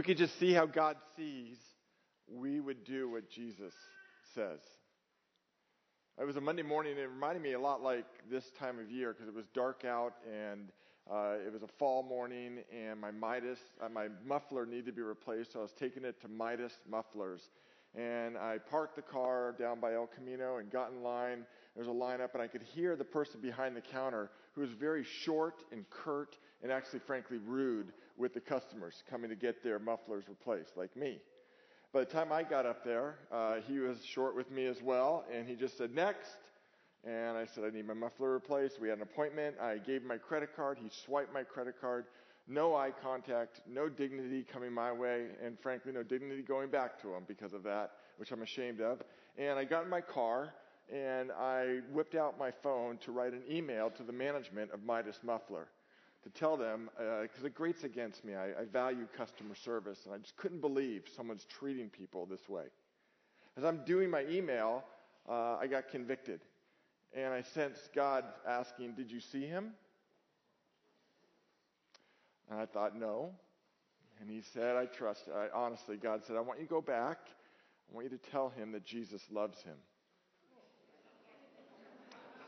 we could just see how God sees, we would do what Jesus says. It was a Monday morning, and it reminded me a lot like this time of year because it was dark out and uh, it was a fall morning, and my Midas, uh, my muffler needed to be replaced, so I was taking it to Midas Mufflers. And I parked the car down by El Camino and got in line. There was a lineup, and I could hear the person behind the counter who was very short and curt and actually, frankly, rude with the customers coming to get their mufflers replaced, like me. By the time I got up there, uh, he was short with me as well, and he just said, Next. And I said, I need my muffler replaced. We had an appointment. I gave him my credit card. He swiped my credit card. No eye contact, no dignity coming my way, and frankly, no dignity going back to him because of that, which I'm ashamed of. And I got in my car and I whipped out my phone to write an email to the management of Midas Muffler to tell them, because uh, it grates against me. I, I value customer service, and I just couldn't believe someone's treating people this way. As I'm doing my email, uh, I got convicted. And I sensed God asking, Did you see him? And I thought, No. And he said, I trust. I, honestly, God said, I want you to go back. I want you to tell him that Jesus loves him.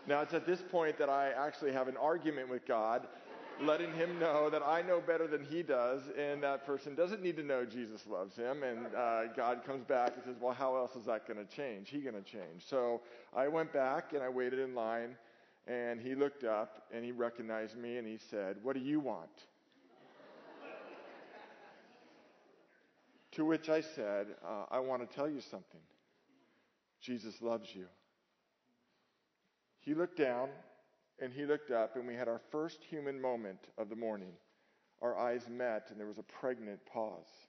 Now, it's at this point that I actually have an argument with God letting him know that I know better than he does, and that person doesn't need to know Jesus loves him. And uh, God comes back and says, Well, how else is that going to change? He going to change. So I went back and I waited in line, and he looked up and he recognized me and he said, What do you want? to which I said, uh, I want to tell you something. Jesus loves you. He looked down and he looked up, and we had our first human moment of the morning. Our eyes met, and there was a pregnant pause.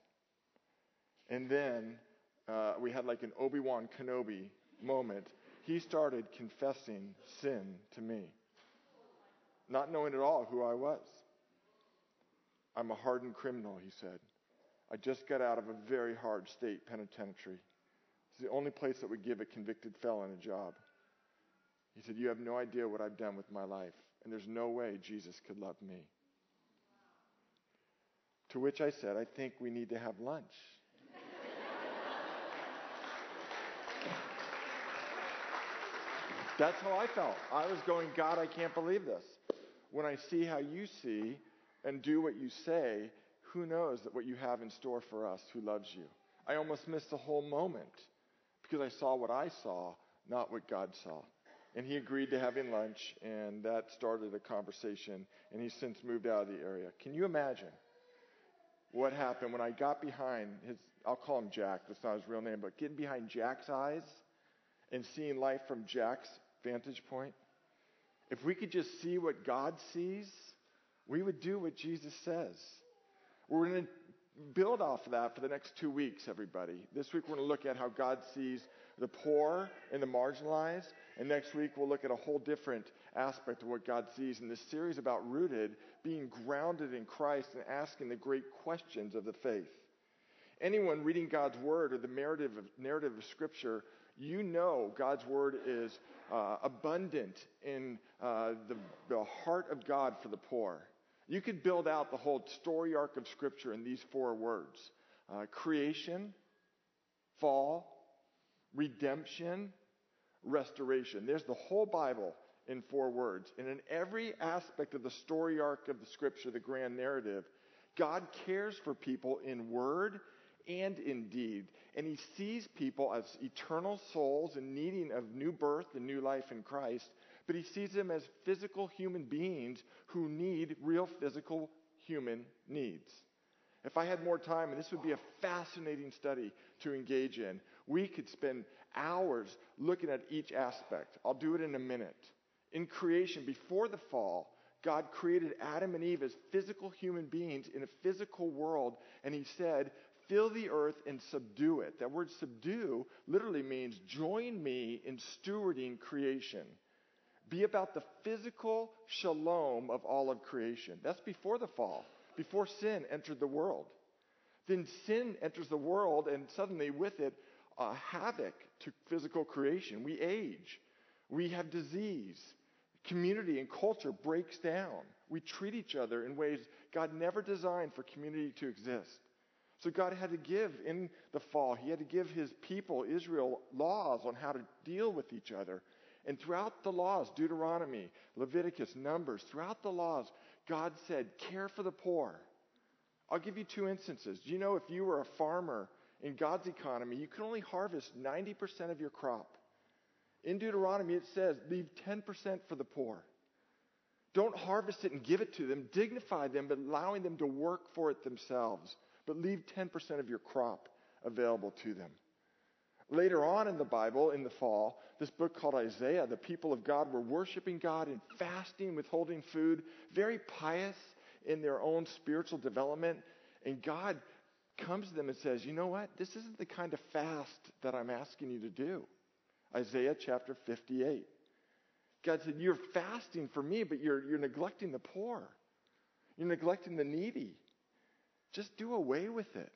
And then uh, we had like an Obi Wan Kenobi moment. He started confessing sin to me, not knowing at all who I was. I'm a hardened criminal, he said. I just got out of a very hard state penitentiary. It's the only place that would give a convicted felon a job. He said, You have no idea what I've done with my life, and there's no way Jesus could love me. To which I said, I think we need to have lunch. That's how I felt. I was going, God, I can't believe this. When I see how you see and do what you say, who knows that what you have in store for us who loves you? I almost missed the whole moment because I saw what I saw, not what God saw. And he agreed to having lunch, and that started a conversation, and he's since moved out of the area. Can you imagine what happened when I got behind his, I'll call him Jack, that's not his real name, but getting behind Jack's eyes and seeing life from Jack's vantage point? If we could just see what God sees, we would do what Jesus says. We're going to build off of that for the next two weeks, everybody. This week we're going to look at how God sees the poor and the marginalized. And next week, we'll look at a whole different aspect of what God sees in this series about rooted, being grounded in Christ and asking the great questions of the faith. Anyone reading God's Word or the narrative of, narrative of Scripture, you know God's Word is uh, abundant in uh, the, the heart of God for the poor. You could build out the whole story arc of Scripture in these four words uh, creation, fall, redemption, restoration. There's the whole Bible in four words. And in every aspect of the story arc of the scripture, the grand narrative, God cares for people in word and in deed. And he sees people as eternal souls in needing of new birth and new life in Christ, but he sees them as physical human beings who need real physical human needs. If I had more time, and this would be a fascinating study to engage in, we could spend hours looking at each aspect. I'll do it in a minute. In creation, before the fall, God created Adam and Eve as physical human beings in a physical world, and He said, Fill the earth and subdue it. That word subdue literally means join me in stewarding creation. Be about the physical shalom of all of creation. That's before the fall before sin entered the world. Then sin enters the world, and suddenly with it, uh, havoc to physical creation. We age, we have disease, community and culture breaks down. We treat each other in ways God never designed for community to exist. So God had to give in the fall, He had to give His people, Israel, laws on how to deal with each other. And throughout the laws, Deuteronomy, Leviticus, Numbers, throughout the laws, God said, care for the poor. I'll give you two instances. Do you know if you were a farmer in God's economy, you can only harvest 90% of your crop? In Deuteronomy, it says, leave 10% for the poor. Don't harvest it and give it to them. Dignify them, but allowing them to work for it themselves. But leave 10% of your crop available to them. Later on in the Bible, in the fall, this book called Isaiah, the people of God were worshiping God and fasting, withholding food, very pious in their own spiritual development. And God comes to them and says, You know what? This isn't the kind of fast that I'm asking you to do. Isaiah chapter 58. God said, You're fasting for me, but you're, you're neglecting the poor. You're neglecting the needy. Just do away with it.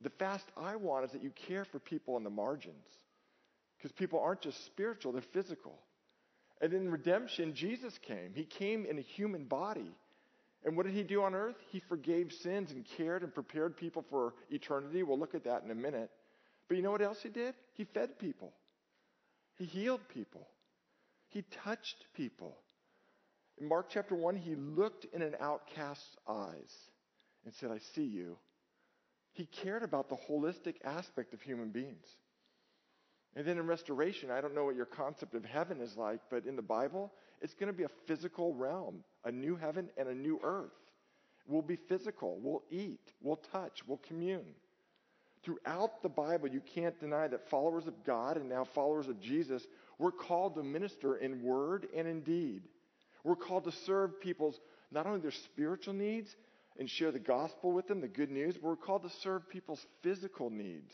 The fast I want is that you care for people on the margins. Because people aren't just spiritual, they're physical. And in redemption, Jesus came. He came in a human body. And what did he do on earth? He forgave sins and cared and prepared people for eternity. We'll look at that in a minute. But you know what else he did? He fed people, he healed people, he touched people. In Mark chapter 1, he looked in an outcast's eyes and said, I see you. He cared about the holistic aspect of human beings. And then in restoration, I don't know what your concept of heaven is like, but in the Bible, it's going to be a physical realm, a new heaven and a new earth. We'll be physical. We'll eat. We'll touch. We'll commune. Throughout the Bible, you can't deny that followers of God and now followers of Jesus, we're called to minister in word and in deed. We're called to serve people's, not only their spiritual needs and share the gospel with them, the good news, but we're called to serve people's physical needs,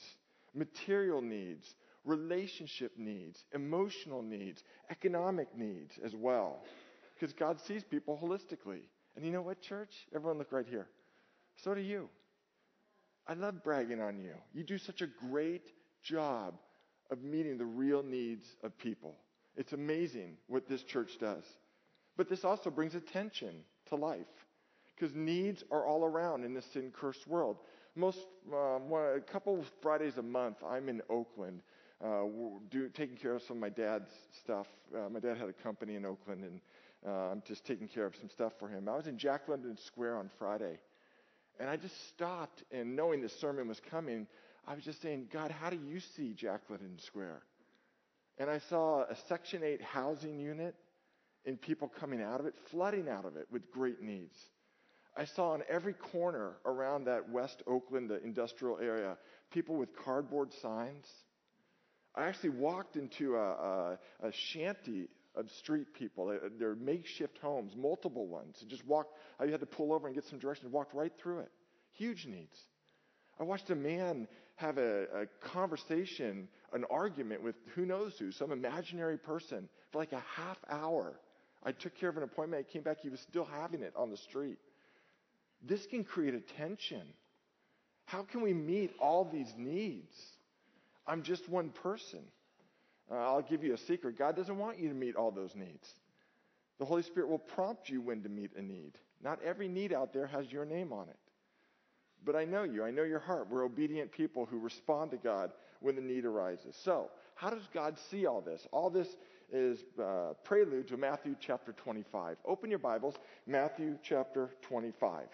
material needs, relationship needs, emotional needs, economic needs as well. Because God sees people holistically. And you know what, church? Everyone look right here. So do you. I love bragging on you. You do such a great job of meeting the real needs of people. It's amazing what this church does. But this also brings attention to life because needs are all around in this sin cursed world. Most, um, a couple of Fridays a month, I'm in Oakland uh, do, taking care of some of my dad's stuff. Uh, my dad had a company in Oakland, and uh, I'm just taking care of some stuff for him. I was in Jack London Square on Friday, and I just stopped, and knowing this sermon was coming, I was just saying, God, how do you see Jack London Square? And I saw a Section 8 housing unit and people coming out of it, flooding out of it with great needs. I saw on every corner around that West Oakland, industrial area, people with cardboard signs I actually walked into a, a, a shanty of street people. Uh, They're makeshift homes, multiple ones. And just walked, I had to pull over and get some directions, walked right through it. Huge needs. I watched a man have a, a conversation, an argument with who knows who, some imaginary person, for like a half hour. I took care of an appointment. I came back. He was still having it on the street. This can create a tension. How can we meet all these needs? I'm just one person. Uh, I'll give you a secret. God doesn't want you to meet all those needs. The Holy Spirit will prompt you when to meet a need. Not every need out there has your name on it. But I know you. I know your heart. We're obedient people who respond to God when the need arises. So, how does God see all this? All this is uh, prelude to Matthew chapter 25. Open your Bibles, Matthew chapter 25.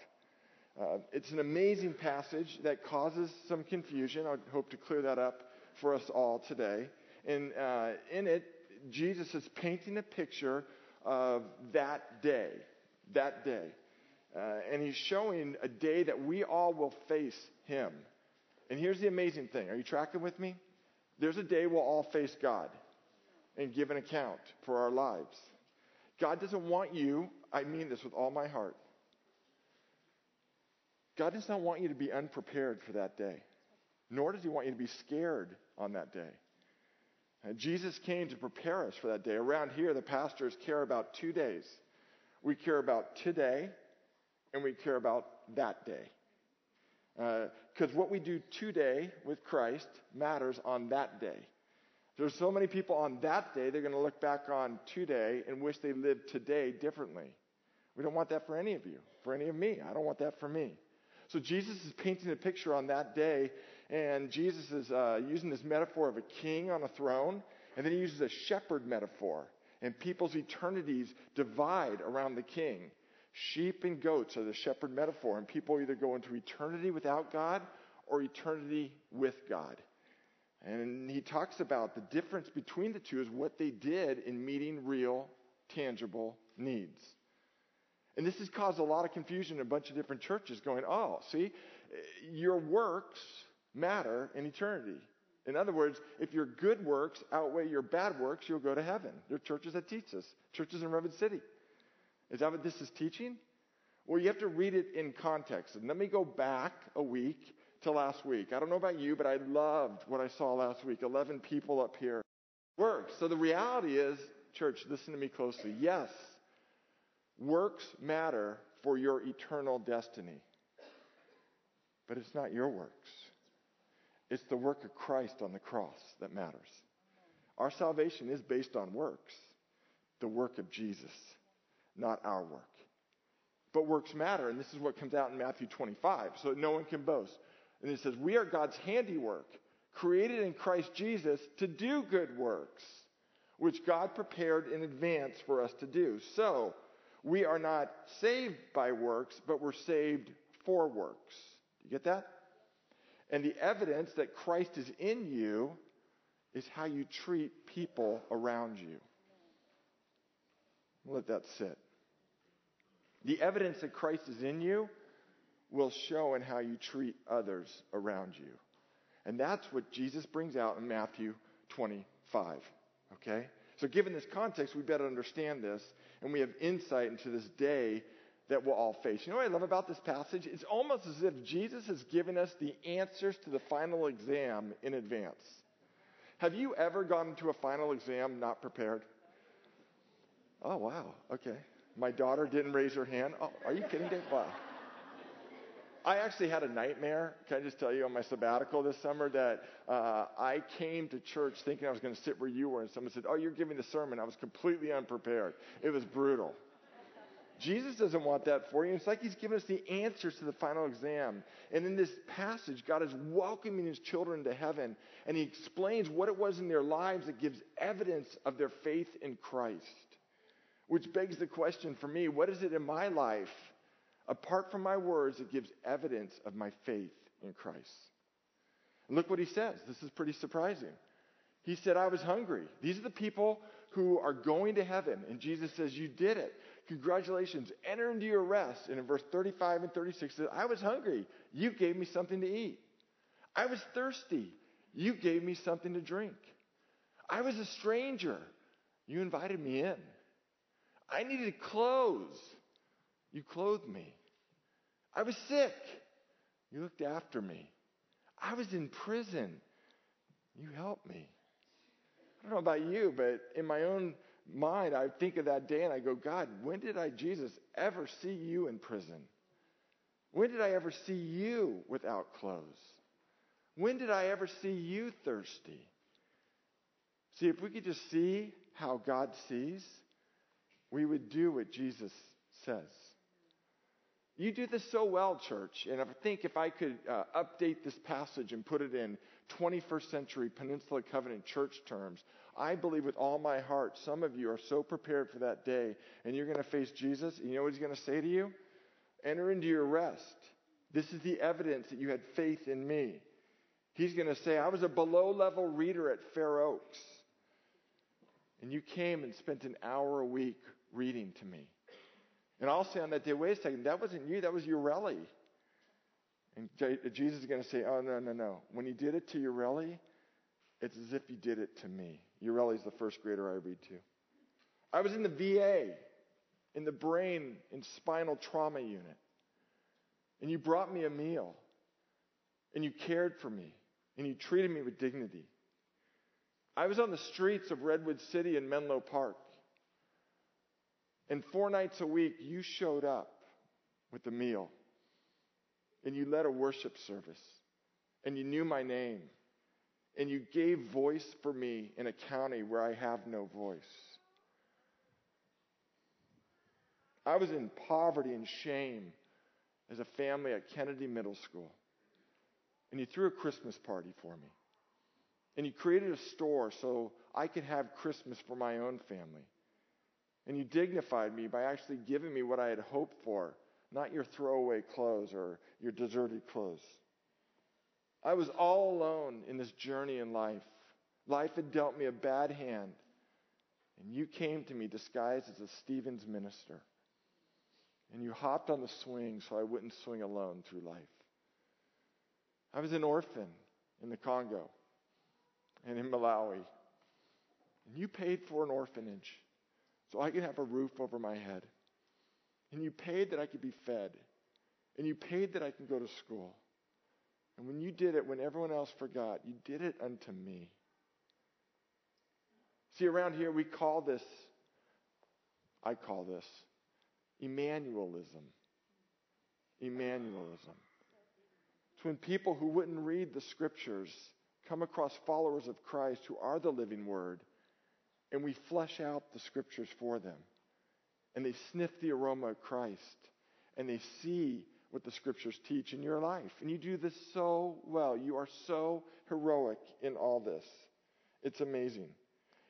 Uh, it's an amazing passage that causes some confusion. I hope to clear that up for us all today. And uh, in it, Jesus is painting a picture of that day, that day. Uh, and he's showing a day that we all will face him. And here's the amazing thing. Are you tracking with me? There's a day we'll all face God and give an account for our lives. God doesn't want you, I mean this with all my heart. God does not want you to be unprepared for that day nor does he want you to be scared on that day. And Jesus came to prepare us for that day. Around here, the pastors care about two days. We care about today, and we care about that day. Because uh, what we do today with Christ matters on that day. There's so many people on that day, they're going to look back on today and wish they lived today differently. We don't want that for any of you, for any of me. I don't want that for me. So Jesus is painting a picture on that day, and Jesus is uh, using this metaphor of a king on a throne, and then he uses a shepherd metaphor. And people's eternities divide around the king. Sheep and goats are the shepherd metaphor, and people either go into eternity without God or eternity with God. And he talks about the difference between the two is what they did in meeting real, tangible needs. And this has caused a lot of confusion in a bunch of different churches going, oh, see, your works matter in eternity. In other words, if your good works outweigh your bad works, you'll go to heaven. There are churches that teach this, churches in Redwood City. Is that what this is teaching? Well, you have to read it in context. And let me go back a week to last week. I don't know about you, but I loved what I saw last week 11 people up here. Works. So the reality is, church, listen to me closely. Yes, works matter for your eternal destiny, but it's not your works. It's the work of Christ on the cross that matters. Our salvation is based on works, the work of Jesus, not our work. But works matter, and this is what comes out in Matthew 25, so no one can boast. And it says, We are God's handiwork, created in Christ Jesus to do good works, which God prepared in advance for us to do. So, we are not saved by works, but we're saved for works. Do You get that? And the evidence that Christ is in you is how you treat people around you. Let that sit. The evidence that Christ is in you will show in how you treat others around you. And that's what Jesus brings out in Matthew 25. Okay? So, given this context, we better understand this, and we have insight into this day that we'll all face. You know what I love about this passage? It's almost as if Jesus has given us the answers to the final exam in advance. Have you ever gone into a final exam not prepared? Oh, wow. Okay. My daughter didn't raise her hand. Oh, are you kidding, Dave? Wow. I actually had a nightmare. Can I just tell you on my sabbatical this summer that uh, I came to church thinking I was going to sit where you were, and someone said, Oh, you're giving the sermon. I was completely unprepared. It was brutal. Jesus doesn't want that for you. It's like he's given us the answers to the final exam. And in this passage, God is welcoming his children to heaven, and he explains what it was in their lives that gives evidence of their faith in Christ. Which begs the question for me what is it in my life apart from my words, it gives evidence of my faith in Christ. And look what he says. This is pretty surprising. He said, I was hungry. These are the people who are going to heaven. And Jesus says, You did it. Congratulations. Enter into your rest. And in verse 35 and 36 says, I was hungry. You gave me something to eat. I was thirsty. You gave me something to drink. I was a stranger. You invited me in. I needed clothes. You clothed me. I was sick. You looked after me. I was in prison. You helped me. I don't know about you, but in my own mind, I think of that day and I go, God, when did I, Jesus, ever see you in prison? When did I ever see you without clothes? When did I ever see you thirsty? See, if we could just see how God sees, we would do what Jesus says. You do this so well, church. And I think if I could uh, update this passage and put it in 21st century Peninsula Covenant church terms, I believe with all my heart some of you are so prepared for that day and you're going to face Jesus. And you know what he's going to say to you? Enter into your rest. This is the evidence that you had faith in me. He's going to say, I was a below level reader at Fair Oaks. And you came and spent an hour a week reading to me. And I'll say on that day, wait a second, that wasn't you, that was Urelli. And Jesus is going to say, oh, no, no, no. When you did it to Urelli, it's as if you did it to me. Urelli's the first grader I read to. I was in the VA, in the brain and spinal trauma unit. And you brought me a meal. And you cared for me. And you treated me with dignity. I was on the streets of Redwood City and Menlo Park. And four nights a week, you showed up with a meal. And you led a worship service. And you knew my name. And you gave voice for me in a county where I have no voice. I was in poverty and shame as a family at Kennedy Middle School. And you threw a Christmas party for me. And you created a store so I could have Christmas for my own family. And you dignified me by actually giving me what I had hoped for, not your throwaway clothes or your deserted clothes. I was all alone in this journey in life. Life had dealt me a bad hand. And you came to me disguised as a Stephen's minister. And you hopped on the swing so I wouldn't swing alone through life. I was an orphan in the Congo and in Malawi. And you paid for an orphanage so I could have a roof over my head. And you paid that I could be fed. And you paid that I could go to school. And when you did it, when everyone else forgot, you did it unto me. See, around here we call this, I call this, Emmanuelism. Emmanuelism. It's when people who wouldn't read the scriptures come across followers of Christ who are the living word, and we flesh out the scriptures for them. And they sniff the aroma of Christ, and they see what the scriptures teach in your life. And you do this so well. You are so heroic in all this. It's amazing.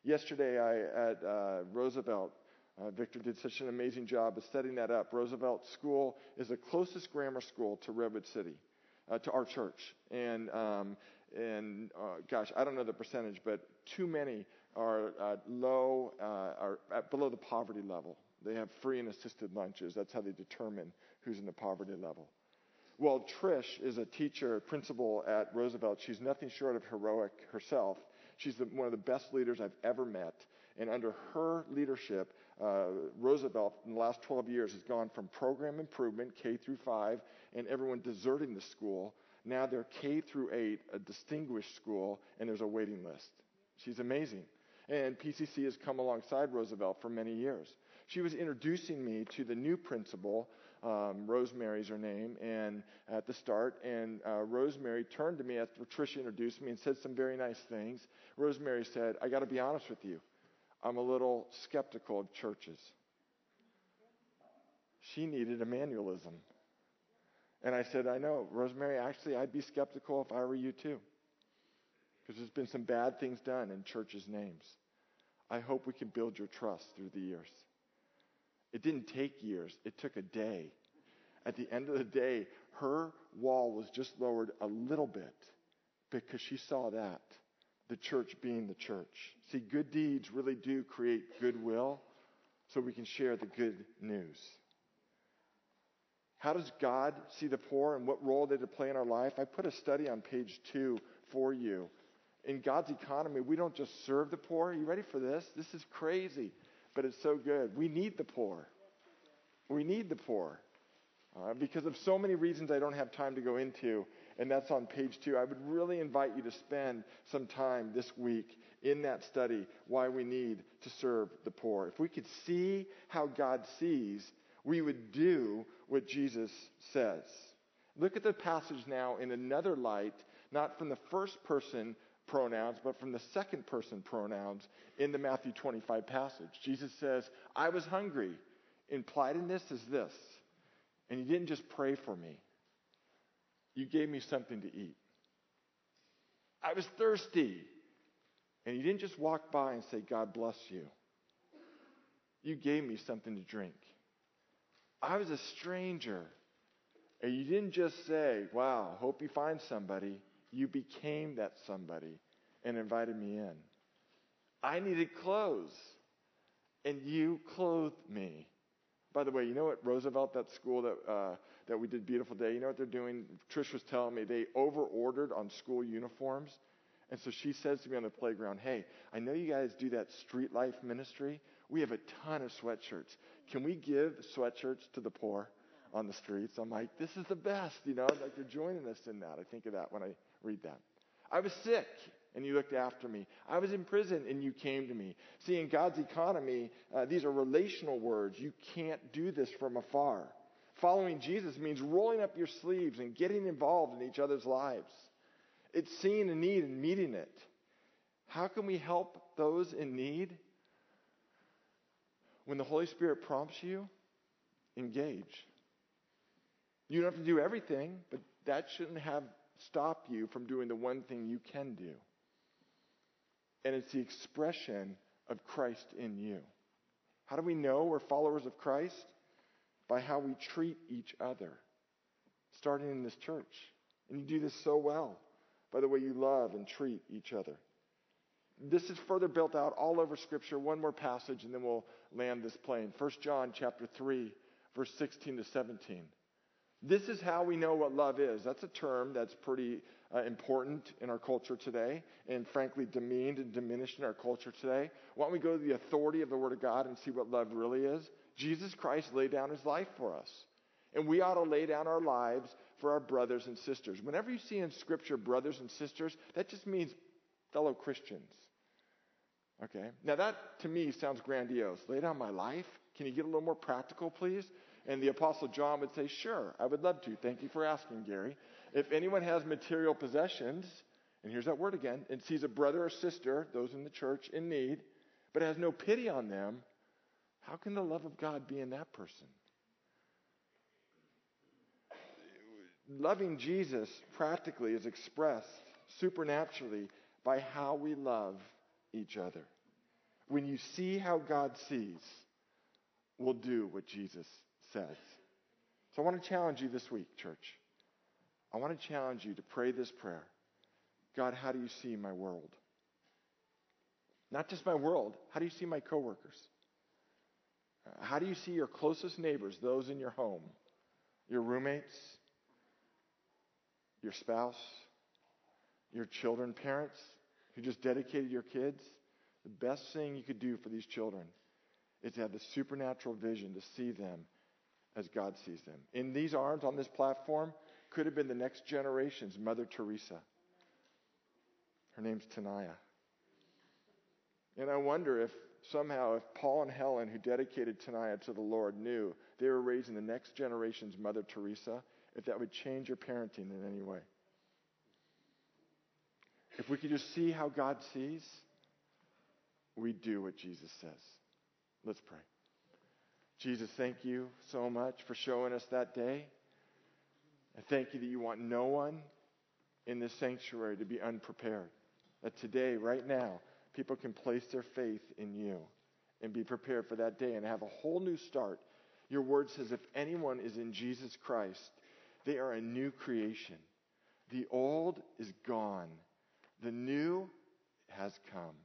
Yesterday, I at uh, Roosevelt, uh, Victor did such an amazing job of setting that up. Roosevelt School is the closest grammar school to Redwood City, uh, to our church. And, um, and uh, gosh, I don't know the percentage, but too many are low, uh, are below the poverty level. They have free and assisted lunches. That's how they determine who's in the poverty level. Well, Trish is a teacher, principal at Roosevelt. She's nothing short of heroic herself. She's the, one of the best leaders I've ever met. And under her leadership, uh, Roosevelt, in the last 12 years, has gone from program improvement, K through 5, and everyone deserting the school. Now they're K through 8, a distinguished school, and there's a waiting list. She's amazing. And PCC has come alongside Roosevelt for many years. She was introducing me to the new principal um, Rosemary's her name, and at the start, and uh, Rosemary turned to me after Tricia introduced me and said some very nice things. Rosemary said, "I got to be honest with you, I'm a little skeptical of churches." She needed Emmanuelism. And I said, I know, Rosemary, actually, I'd be skeptical if I were you too. Because there's been some bad things done in churches' names. I hope we can build your trust through the years. It didn't take years, it took a day. At the end of the day, her wall was just lowered a little bit because she saw that the church being the church. See, good deeds really do create goodwill so we can share the good news. How does God see the poor and what role they play in our life? I put a study on page two for you. In God's economy, we don't just serve the poor. Are you ready for this? This is crazy but it's so good. We need the poor. We need the poor. Uh, because of so many reasons I don't have time to go into, and that's on page two. I would really invite you to spend some time this week in that study why we need to serve the poor. If we could see how God sees, we would do what Jesus says. Look at the passage now in another light, not from the first person pronouns, but from the second person pronouns in the Matthew 25 passage. Jesus says, I was hungry. Implied in this is this. And you didn't just pray for me, you gave me something to eat. I was thirsty. And you didn't just walk by and say, God bless you. You gave me something to drink. I was a stranger. And you didn't just say, Wow, hope you find somebody. You became that somebody and invited me in. I needed clothes, and you clothed me. By the way, you know what Roosevelt, that school that uh, that we did Beautiful Day, you know what they're doing? Trish was telling me they over ordered on school uniforms. And so she says to me on the playground, Hey, I know you guys do that street life ministry. We have a ton of sweatshirts. Can we give sweatshirts to the poor on the streets? I'm like, This is the best, you know, like you're joining us in that. I think of that when I read that. I was sick and you looked after me. I was in prison and you came to me. See, in God's economy, uh, these are relational words. You can't do this from afar. Following Jesus means rolling up your sleeves and getting involved in each other's lives. It's seeing a need and meeting it. How can we help those in need? When the Holy Spirit prompts you, engage. You don't have to do everything, but that shouldn't have stopped you from doing the one thing you can do. And it's the expression of Christ in you. How do we know we're followers of Christ? By how we treat each other, starting in this church. And you do this so well by the way you love and treat each other. This is further built out all over Scripture. One more passage, and then we'll land this plane. 1 John chapter 3, verse 16 to 17. This is how we know what love is. That's a term that's pretty uh, important in our culture today, and frankly, demeaned and diminished in our culture today. Why don't we go to the authority of the Word of God and see what love really is? Jesus Christ laid down his life for us. And we ought to lay down our lives for our brothers and sisters. Whenever you see in Scripture brothers and sisters, that just means fellow Christians. Okay? Now, that to me sounds grandiose. Lay down my life? Can you get a little more practical, please? And the Apostle John would say, Sure, I would love to. Thank you for asking, Gary. If anyone has material possessions, and here's that word again, and sees a brother or sister, those in the church, in need, but has no pity on them, how can the love of God be in that person? Loving Jesus practically is expressed supernaturally by how we love each other. When you see how God sees, we'll do what Jesus says. So I want to challenge you this week, church. I want to challenge you to pray this prayer God, how do you see my world? Not just my world, how do you see my coworkers? Uh, how do you see your closest neighbors, those in your home, your roommates, your spouse, your children, parents who just dedicated your kids? The best thing you could do for these children is to have the supernatural vision to see them as God sees them. In these arms on this platform could have been the next generation's Mother Teresa. Her name's Tanaya. And I wonder if somehow, if Paul and Helen, who dedicated Tanaya to the Lord, knew they were raising the next generation's Mother Teresa, if that would change your parenting in any way. If we could just see how God sees, we do what Jesus says. Let's pray. Jesus, thank you so much for showing us that day. And thank you that you want no one in this sanctuary to be unprepared. That today, right now, people can place their faith in you and be prepared for that day and have a whole new start. Your word says if anyone is in Jesus Christ, they are a new creation. The old is gone, the new has come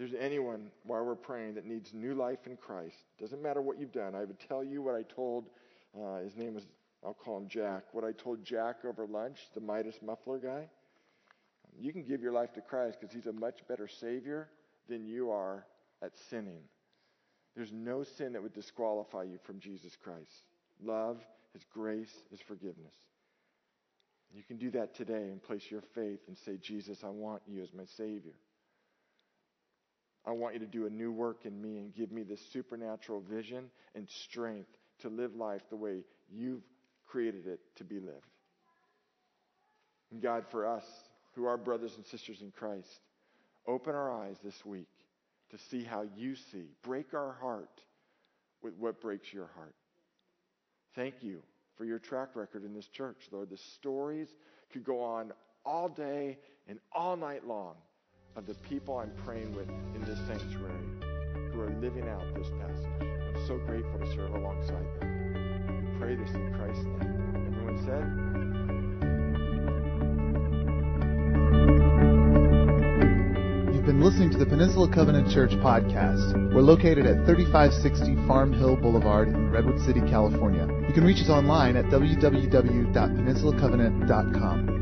there's anyone while we're praying that needs new life in Christ, doesn't matter what you've done. I would tell you what I told, uh, his name was, I'll call him Jack, what I told Jack over lunch, the Midas muffler guy. You can give your life to Christ because he's a much better Savior than you are at sinning. There's no sin that would disqualify you from Jesus Christ. Love, His grace, His forgiveness. You can do that today and place your faith and say, Jesus, I want you as my Savior. I want you to do a new work in me and give me this supernatural vision and strength to live life the way you've created it to be lived. And God, for us who are brothers and sisters in Christ, open our eyes this week to see how you see. Break our heart with what breaks your heart. Thank you for your track record in this church, Lord. The stories could go on all day and all night long of the people I'm praying with in this sanctuary who are living out this passage. I'm so grateful to serve alongside them. We pray this in Christ's name. Everyone said, You've been listening to the Peninsula Covenant Church podcast. We're located at 3560 Farm Hill Boulevard in Redwood City, California. You can reach us online at www.peninsulacovenant.com.